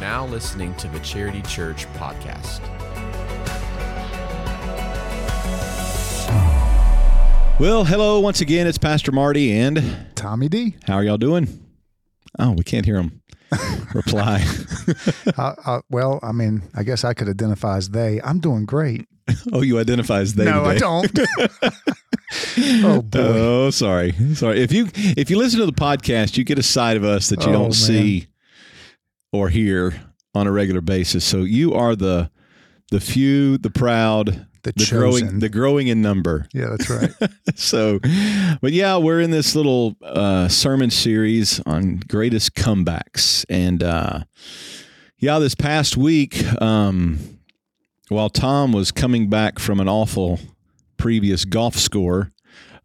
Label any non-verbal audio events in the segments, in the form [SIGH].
now listening to the Charity Church podcast. Well, hello once again. It's Pastor Marty and Tommy D. how are y'all doing? Oh, we can't hear him [LAUGHS] reply. Uh, uh, well, I mean, I guess I could identify as they. I'm doing great. oh, you identify as they no, I don't. [LAUGHS] [LAUGHS] oh boy. Oh, sorry, sorry. If you if you listen to the podcast, you get a side of us that you Oh, don't man. see or hear on a regular basis. So you are the the few, the proud, the the growing, the growing in number. yeah, that's [LAUGHS] right. so, but yeah, we're in this little uh, sermon series on greatest comebacks, and uh, yeah, this past week, um, while Tom was coming back from an awful previous golf score,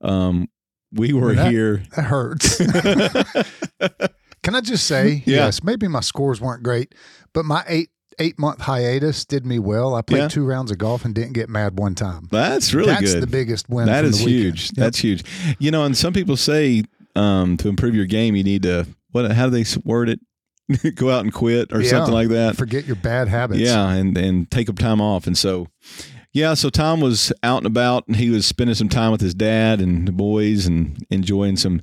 um, we were That- here. That hurts. [LAUGHS] [LAUGHS] Can I just say, Yeah. yes, maybe my scores weren't great, but my eight eight month hiatus did me well. I played Yeah. two rounds of golf and didn't get mad one time. That's really That's good. the biggest win. That is huge. Yep. That's huge. You know, and some people say um, to improve your game, you need to what? How do they word it? [LAUGHS] Go out and quit or Yeah. something like that. Forget your bad habits. Yeah, and and take up time off, and so yeah, so Tom was out and about, and he was spending some time with his dad and the boys, and enjoying some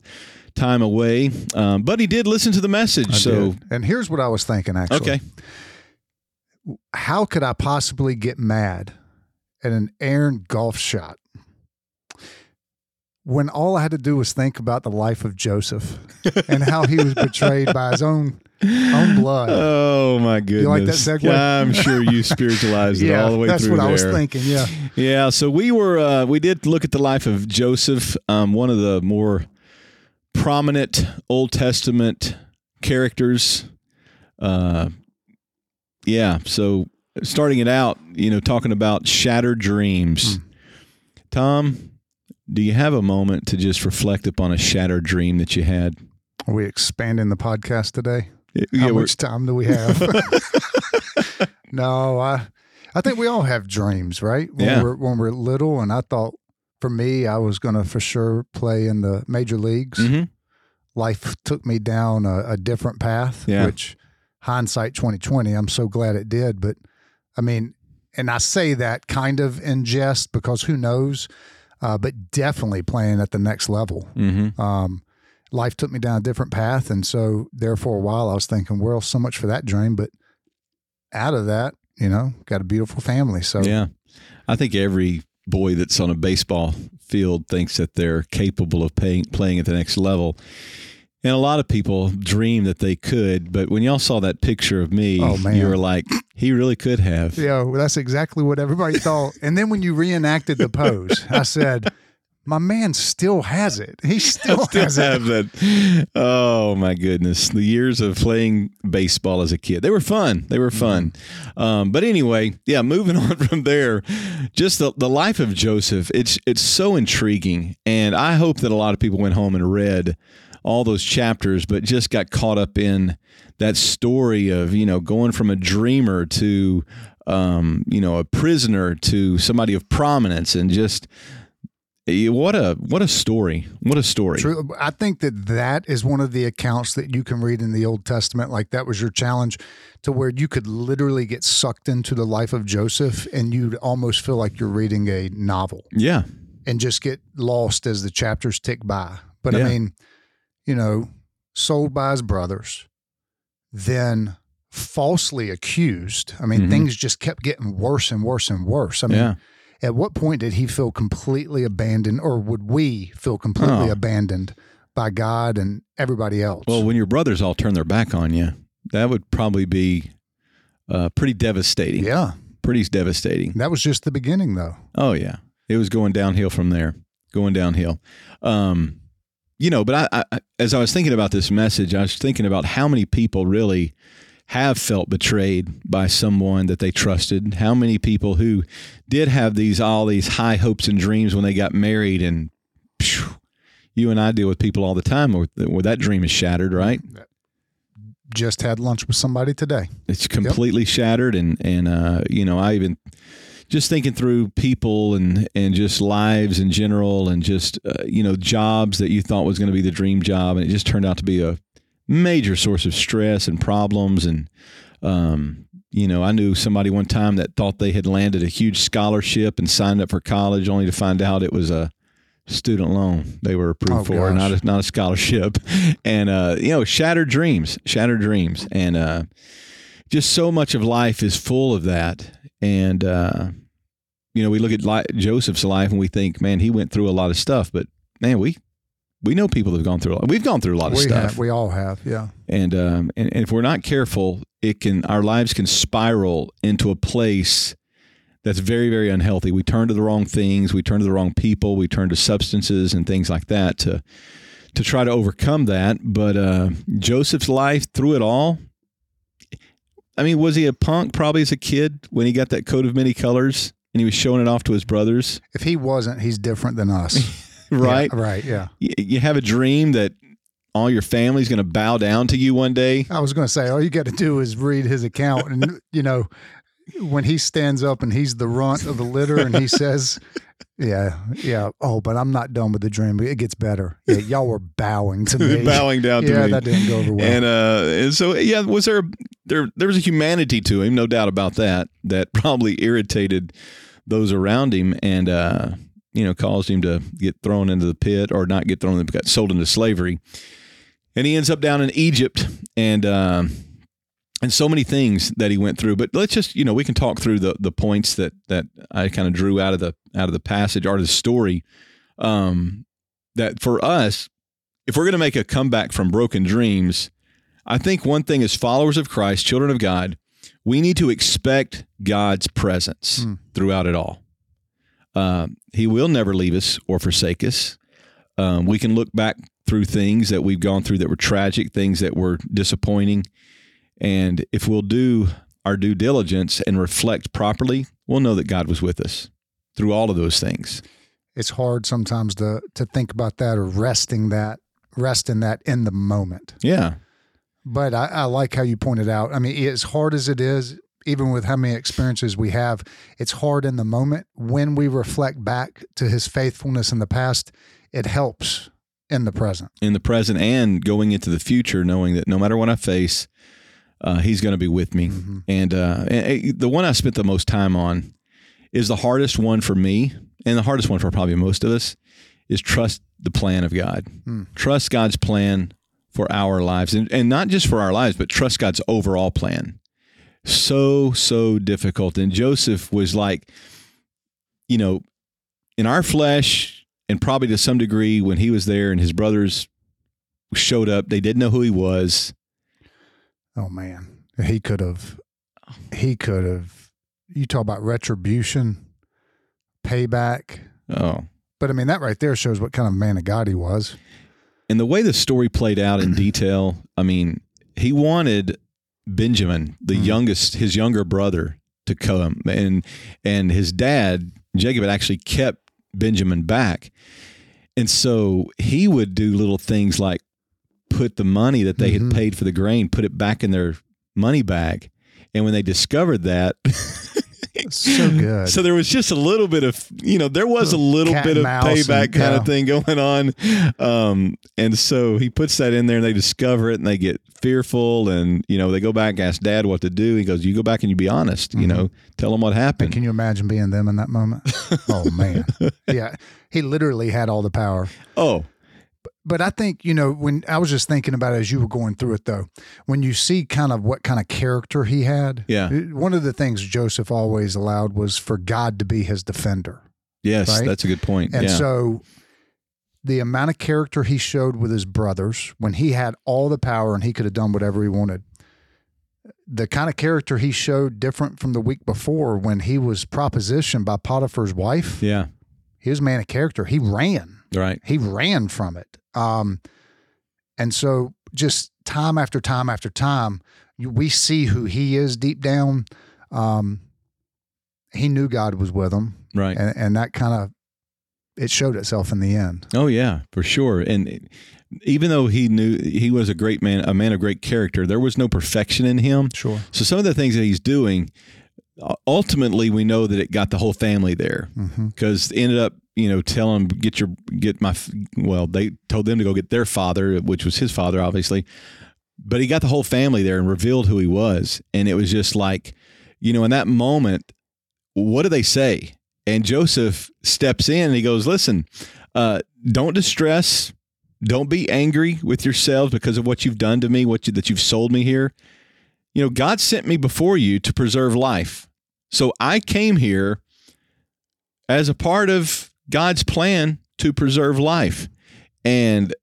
time away. Um, but he did listen to the message, I so did. and here's what I was thinking. Actually, okay, how could I possibly get mad at an Aaron golf shot when all I had to do was think about the life of Joseph [LAUGHS] and how he was betrayed by his own own blood? Oh my goodness! like that segue? I'm sure you spiritualized it [LAUGHS] all the way that's through what I was thinking. Yeah, Yeah, so we were uh, we did look at the life of Joseph, um, one of the more prominent Old Testament characters. Uh, yeah, so starting it out, you know, talking about shattered dreams. Hmm. Tom, do you have a moment to just reflect upon a shattered dream that you had? are we expanding the podcast today? Yeah, How we're- much time do we have? [LAUGHS] [LAUGHS] no, I I think we all have dreams, right? When Yeah. we're when we're little, and I thought for me, I was going to for sure play in the major leagues. Mhm. life took me down a, a different path, Yeah. which hindsight 2020, I'm so glad it did. But I mean, and I say that kind of in jest because who knows, uh, but definitely playing at the next level. Mhm. Um, life took me down a different path. And so there for a while, I was thinking, well, so much for that dream. But out of that, you know, got a beautiful family. So Yeah. I think every boy that's on a baseball field thinks that they're capable of paying, playing at the next level. And a lot of people dream that they could, but when y'all saw that picture of me, Oh, you were like, he really could have. Yeah, well, that's exactly what everybody thought. And then when you reenacted the pose, I said, "My man still has it. He [LAUGHS] still, Still has it." that. Oh my goodness, the years of playing baseball as a kid—they were fun. They were fun. Um, but anyway, yeah. Moving [LAUGHS] on from there, just the the life of Joseph. It's it's so intriguing, and I hope that a lot of people went home and read all those chapters, but just got caught up in that story of you know going from a dreamer to um, you know a prisoner to somebody of prominence, and just what a what a story! What a story! True. I think that that is one of the accounts that you can read in the Old Testament. Like that was your challenge to where you could literally get sucked into the life of Joseph and you'd almost feel like you're reading a novel Yeah, and just get lost as the chapters tick by. But Yeah. I mean, you know, sold by his brothers, then falsely accused. I mean, Mhm. things just kept getting worse and worse and worse. I mean, yeah, at what point did he feel completely abandoned, or would we feel completely Oh. abandoned by God and everybody else? Well, when your brothers all turn their back on you, that would probably be uh, pretty devastating. yeah, Pretty devastating. that was just the beginning, though. Oh yeah, it was going downhill from there. Going downhill. Um, you know, but I, I, as I was thinking about this message, I was thinking about how many people really have felt betrayed by someone that they trusted. How many people who did have these all these high hopes and dreams when they got married, and phew, you and I deal with people all the time where, where that dream is shattered, right? Just had lunch with somebody today. It's completely shattered, and and uh, you know, I even just thinking through people and and just lives in general, and just uh, you know, jobs that you thought was going to be the dream job, and it just turned out to be a major source of stress and problems, and Um, you know, I knew somebody one time that thought they had landed a huge scholarship and signed up for college, only to find out it was a student loan they were approved Oh, for, gosh. not a, not a scholarship. [LAUGHS] And uh, you know, shattered dreams, shattered dreams, and uh, just so much of life is full of that. And uh, you know, we look at li- Joseph's life and we think, man, he went through a lot of stuff, but man, we we know people that have gone through a lot. We've gone through a lot of we stuff have, we all have, yeah. and, um, and and if we're not careful, it can our lives can spiral into a place that's very very unhealthy. We turn to the wrong things, we turn to the wrong people, we turn to substances and things like that to to try to overcome that. But uh, Joseph's life through it all. I mean, was he a punk probably as a kid when he got that coat of many colors and he was showing it off to his brothers, If he wasn't, he's different than us. [LAUGHS] right? Yeah, right, yeah. You, you have a dream that all your family's going to bow down to you one day. I was going to say, all you got to do is read his account. And, you know, when he stands up and he's the runt of the litter and he says, [LAUGHS] yeah, yeah. Oh, but I'm not done with the dream. It gets better. Yeah, y'all were bowing to [LAUGHS] me. bowing down to me. yeah, that didn't go over well. And uh, and so yeah, was there there there was a humanity to him, no doubt about that, that probably irritated those around him, and uh, you know caused him to get thrown into the pit or not get thrown, in got sold into slavery, and he ends up down in Egypt, and um, and so many things that he went through. But let's just you know we can talk through the the points that that I kind of drew out of the out of the passage or the story. Um, that for us, if we're going to make a comeback from broken dreams, I think one thing as followers of Christ, children of God, we need to expect God's presence Hmm. throughout it all. Um, he will never leave us or forsake us. Um, we can look back through things that we've gone through that were tragic, things that were disappointing. And if we'll do our due diligence and reflect properly, we'll know that God was with us through all of those things. it's hard sometimes to to think about that or resting that rest in that in the moment. Yeah. But I, I like how you pointed out. I mean, as hard as it is, even with how many experiences we have, it's hard in the moment. When we reflect back to his faithfulness in the past, it helps in the present. in the present and going into the future, knowing that no matter what I face, uh, He's going to be with me. Mhm. And, uh, and the one I spent the most time on is the hardest one for me, and the hardest one for probably most of us is trust the plan of God. Hmm. Trust God's plan for our lives, and, and not just for our lives, but trust God's overall plan. So so difficult, and Joseph was like, you know, in our flesh, and probably to some degree when he was there, and his brothers showed up, they didn't know who he was. Oh man, he could have. He could have. You talk about retribution, payback. Oh, But I mean, that right there shows what kind of man of God he was. and the way the story played out in detail, I mean, he wanted Benjamin, the Mhm. youngest, his younger brother, to come, and and his dad Jacob had actually kept Benjamin back, and so he would do little things like put the money that they Mhm. had paid for the grain, put it back in their money bag, and when they discovered that. [LAUGHS] So [LAUGHS] good. So there was just a little bit of, you know, there was a little Cat bit of payback and- kind yeah. of thing going on. Um, and so he puts that in there and they discover it and they get fearful and, you know, they go back and ask dad what to do. He goes, you go back and you be honest, you Mhm. know, tell them what happened. can you imagine being them in that moment? [LAUGHS] oh man, yeah, he literally had all the power. Oh, But I think you know when I was just thinking about it as you were going through it though, when you see kind of what kind of character he had. Yeah. One of the things Joseph always allowed was for God to be his defender, yes, Right? that's a good point. and yeah. so the amount of character he showed with his brothers when he had all the power and he could have done whatever he wanted. The kind of character he showed different from the week before when he was propositioned by Potiphar's wife. yeah. He was a man of character. He ran. Right. He ran from it. Um, and so just time after time after time, we see who he is deep down. Um, he knew God was with him, Right. and, and that kind of it showed itself in the end. Oh yeah, for sure. And even though he knew he was a great man, a man of great character, there was no perfection in him. Sure. So some of the things that he's doing, ultimately, we know that it got the whole family there because ended up, you know, telling get your get my well, they told them to go get their father, which was his father, obviously. but he got the whole family there and revealed who he was. And it was just like, you know, in that moment, what do they say? And Joseph steps in and he goes, Listen, uh, don't distress. Don't be angry with yourselves because of what you've done to me, what you, that you've sold me here. You know, God sent me before you to preserve life. So I came here as a part of God's plan to preserve life. And,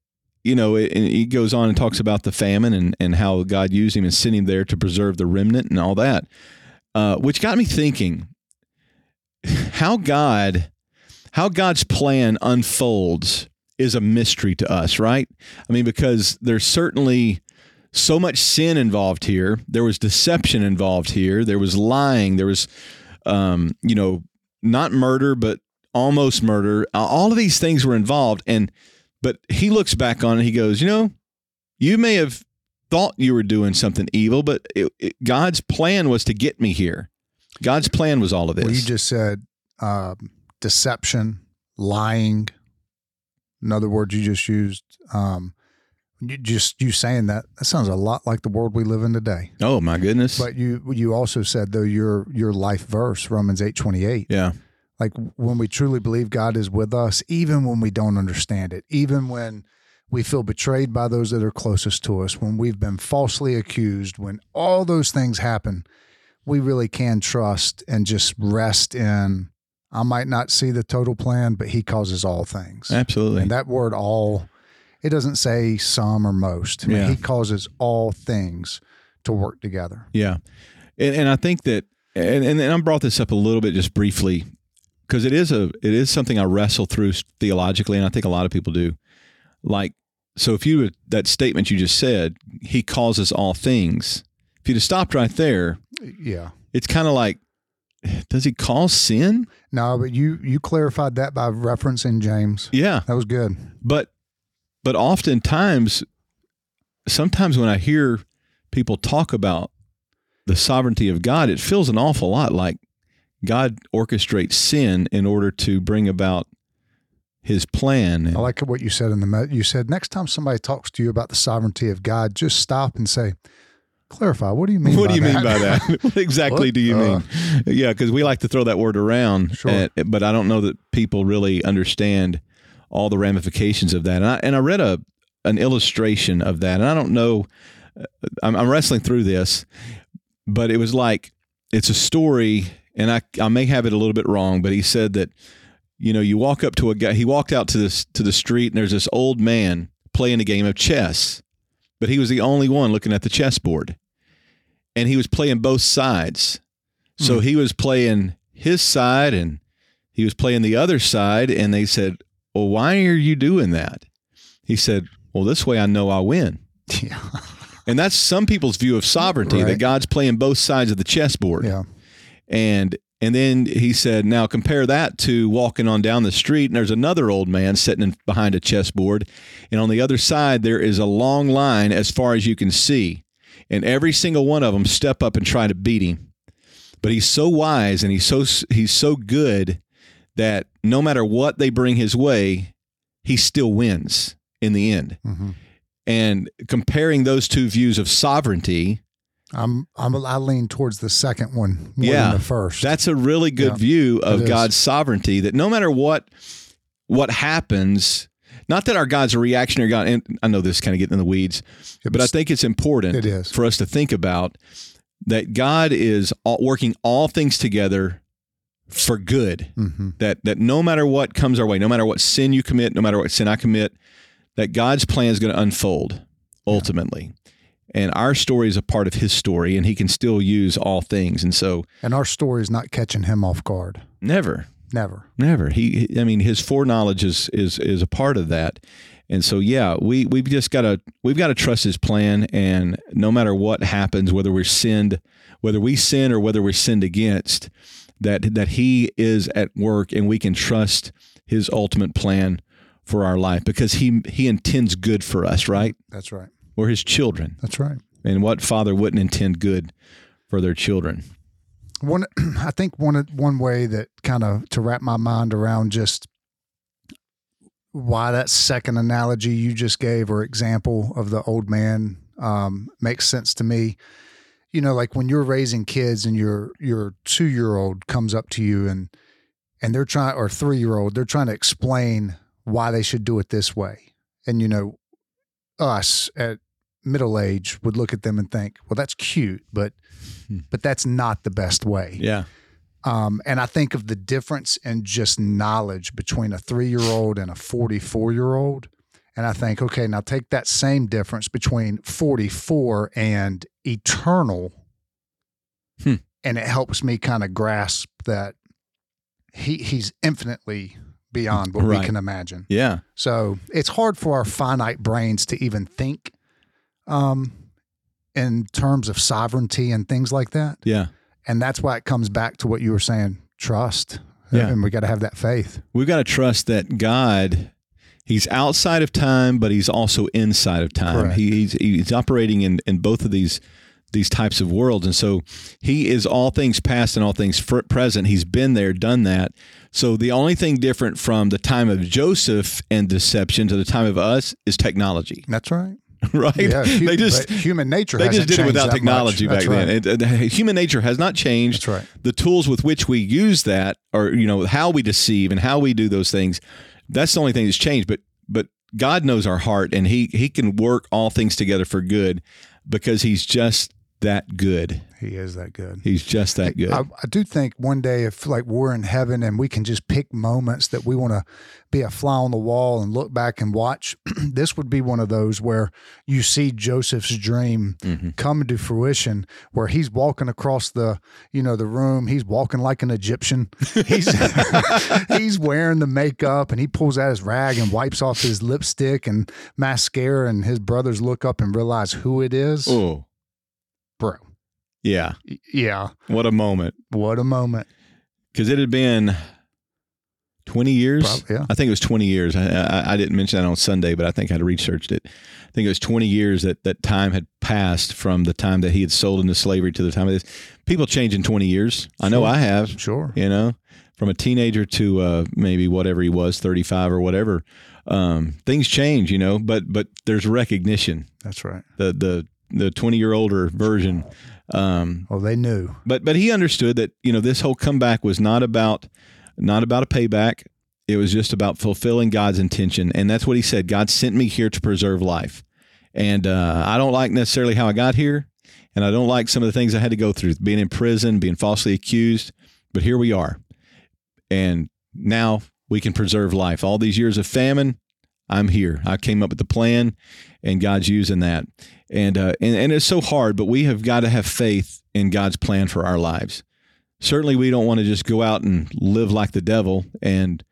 you know, it, and he goes on and talks about the famine and, and how God used him and sent him there to preserve the remnant and all that, uh, which got me thinking how God, how God's plan unfolds is a mystery to us, right? I mean, because there's certainly so much sin involved here. There was deception involved here. There was lying. There was, um, you know, not murder, but almost murder. All of these things were involved. And, but he looks back on it. He goes, you know, you may have thought you were doing something evil, but it, it, God's plan was to get me here. God's plan was all of this. Well, you just said um, deception, lying. In other words, you just used um, you just you saying that that sounds a lot like the world we live in today. Oh my goodness! But you you also said though your your life verse Romans eight twenty eight. Yeah. Like when we truly believe God is with us, even when we don't understand it, even when we feel betrayed by those that are closest to us, when we've been falsely accused, when all those things happen, we really can trust and just rest in. I might not see the total plan, but He causes all things. Absolutely. And that word "all," it doesn't say some or most. I mean, Yeah. He causes all things to work together. Yeah, and, and I think that, and, and and I brought this up a little bit just briefly because it is a it is something I wrestle through theologically, and I think a lot of people do. Like, so if you that statement you just said, He causes all things. If you'd have stopped right there, Yeah. it's kind of like, does He cause sin? No, but you you clarified that by referencing James. Yeah, That was good. but but oftentimes sometimes when i hear people talk about the sovereignty of god it feels an awful lot like god orchestrates sin in order to bring about his plan And- I like what you said in the you said next time somebody talks to you about the sovereignty of God, just stop and say, clarify. What do you mean? what do you that? mean by that? [LAUGHS] what exactly What? do you Uh, mean? Yeah, because we like to throw that word around, Sure. and- but I don't know that people really understand all the ramifications of that. And I, and I read a an illustration of that, and I don't know. uh, I'm, I'm wrestling through this, but it was like it's a story, and I I may have it a little bit wrong, but he said that you know you walk up to a guy. He walked out to this to the street, and there's this old man playing a game of chess, but he was the only one looking at the chessboard and he was playing both sides. So hmm. he was playing his side and he was playing the other side. And they said, Well, why are you doing that? He said, Well, this way I know I win. [LAUGHS] Yeah. And that's some people's view of sovereignty that God's playing both sides of the chessboard. Yeah. And and then he said, now compare that to walking on down the street, and there's another old man sitting in, behind a chessboard, and on the other side there is a long line as far as you can see, and every single one of them step up and try to beat him. But he's so wise and he's so he's so good that no matter what they bring his way, he still wins in the end. Mhm. And comparing those two views of sovereignty, I'm, I'm, I lean towards the second one more Yeah. than the first. That's a really good Yeah, view of. God's sovereignty. That no matter what what happens, not that our God's a reactionary God. And I know this kind of getting in the weeds, Yeah, but I think it's important It is. for us to think about that God is all, working all things together for good. Mhm. That that no matter what comes our way, no matter what sin you commit, no matter what sin I commit, that God's plan is going to unfold ultimately. And our story is a part of his story, and he can still use all things. And so, And our story is not catching him off guard. never, Never. Never. He, I mean, his foreknowledge is is is a part of that, and so yeah, we we've just got to we've got to trust his plan, and no matter what happens, whether we're sinned, whether we sin or whether we're sinned against, that that he is at work, and we can trust his ultimate plan for our life because he he intends good for us, right? That's right. We're his children, That's right. and what father wouldn't intend good for their children? One, [CLEARS THROAT] I think one one way that kind of to wrap my mind around just why that second analogy you just gave or example of the old man um, makes sense to me. You know, like when you're raising kids and your your two year old comes up to you and and they're trying or three year old they're trying to explain why they should do it this way, and you know, us at middle age would look at them and think, well, that's cute, but Hmm. but that's not the best way. Yeah. Um, and I think of the difference in just knowledge between a three year old and a 44 year old. And I think, okay, now take that same difference between 44 and eternal. Hmm. And it helps me kind of grasp that he he's infinitely beyond what Right. we can imagine. Yeah. So it's hard for our finite brains to even think um, in terms of sovereignty and things like that Yeah. and that's why it comes back to what you were saying trust Yeah. and we got to have that faith We've got to trust that God, He's outside of time, but He's also inside of time. He, he's, he's operating in, in both of these these types of worlds, and so He is all things past and all things present. He's been there, done that. So the only thing different from the time of Joseph and deception to the time of us is technology, that's right [LAUGHS] right? yeah hu- they just human nature they just did it without technology back That's then. It- it- human nature has not changed. that's right the tools with which we use that or you know how we deceive and how we do those things that's the only thing that's changed but but god knows our heart and he he can work all things together for good because he's just that good. He is that good. He's just that good. I, I do think one day if like we're in heaven and we can just pick moments that we want to be a fly on the wall and look back and watch [CLEARS THROAT] this would be one of those where you see joseph's dream Mhm. come to fruition where he's walking across the you know the room. He's walking like an egyptian. [LAUGHS] He's [LAUGHS] he's wearing the makeup and he pulls out his rag and wipes off his lipstick and mascara and his brothers look up and realize who it is. Oh bro. Yeah. Yeah. What a moment. What a moment. Because it had been 20 years? Prob- yeah. i think it was 20 years. I, I, I didn't mention that on sunday but i think i had researched it. I think it was 20 years that that time had passed from the time that he had sold into slavery to the time of this. People change in 20 years. I know i have. Sure. You know? From a teenager to uh, maybe whatever he was 35 or whatever um, things change you know? But but there's recognition. That's right. The the the 20 year older version um, Well, they knew. but but he understood that you know this whole comeback was not about not about a payback. It was just about fulfilling god's intention. And that's what he said god sent me here to preserve life. And uh, i don't like necessarily how i got here and i don't like some of the things i had to go through being in prison being falsely accused but here we are. And now we can preserve life. All these years of famine i'm here. I came up with the plan and god's using that. And uh, and, and it's so hard but we have got to have faith in god's plan for our lives. Certainly we don't want to just go out and live like the devil and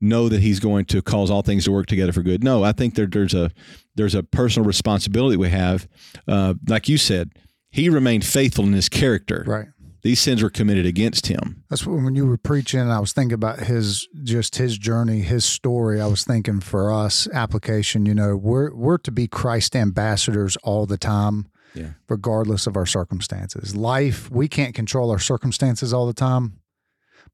know that he's going to cause all things to work together for good. No i think there, there's a there's a personal responsibility we have. Uh, like you said he remained faithful in his character. Right. These sins were committed against him That's what, when you were preaching, I was thinking about his just his journey, his story. I was thinking for us application. You know, we're we're to be Christ ambassadors all the time, Yeah. regardless of our circumstances. Life, we can't control our circumstances all the time,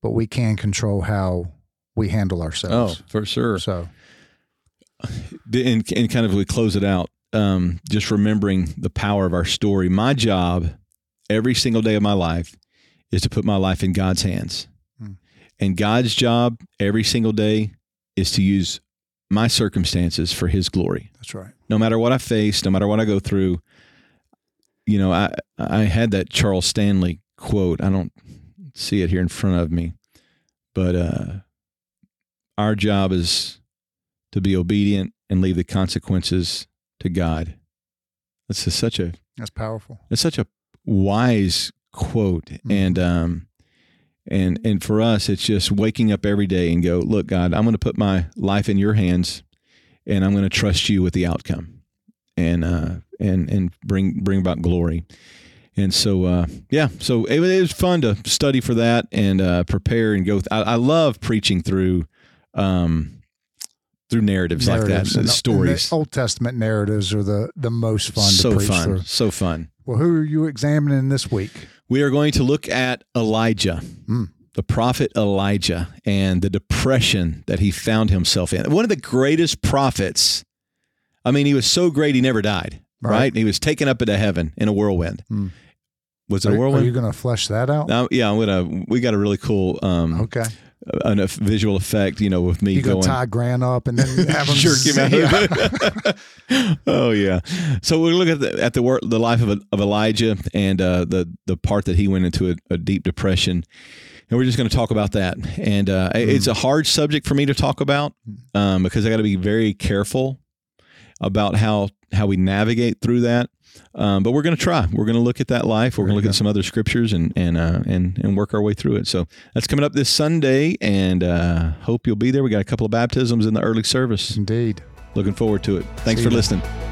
but we can control how we handle ourselves. Oh, for sure So and, and kind of we close it out um, just remembering the power of our story my job every single day of my life is to put my life in god's hands Hmm. and god's job every single day is to use my circumstances for his glory that's right. no matter what i face no matter what i go through you know i i had that charles stanley quote i don't see it here in front of me but uh our job is to be obedient and leave the consequences to god that's such a That's powerful. it's such a wise quote Mhm. and um and and for us it's just waking up every day and go look god i'm going to put my life in your hands and i'm going to trust you with the outcome and uh and and bring bring about glory and so uh yeah so it, it was fun to study for that and uh prepare and go th- I, I love preaching through um through narratives, Narratives like and that the- stories and the Old Testament narratives are the the most fun so to preach fun through. so fun Well, who are you examining this week? We are going to look at Elijah, Mm. the prophet Elijah, and the depression that he found himself in. One of the greatest prophets. I mean, he was so great he never died. right? Right. He was taken up into heaven in a whirlwind. Hmm. Was it Are, a are you going to flesh that out? Uh, yeah, I'm gonna. We got a really cool um, Okay. An, a visual effect, you know, with me You going. tie Grant up and then have [LAUGHS] him jerk him out. Yeah. [LAUGHS] [LAUGHS] oh yeah. So we look at the at the work, the life of of Elijah and uh, the the part that he went into a, a deep depression, and we're just going to talk about that. And uh, it's a hard subject for me to talk about um, because I got to be very careful about how how we navigate through that. Um, but we're going to try. We're going to look at that life. We're going to look at some other scriptures and and uh, and and work our way through it. So that's coming up this Sunday, and uh, hope you'll be there. We got a couple of baptisms in the early service. Indeed. Looking forward to it. Thanks See for you. listening.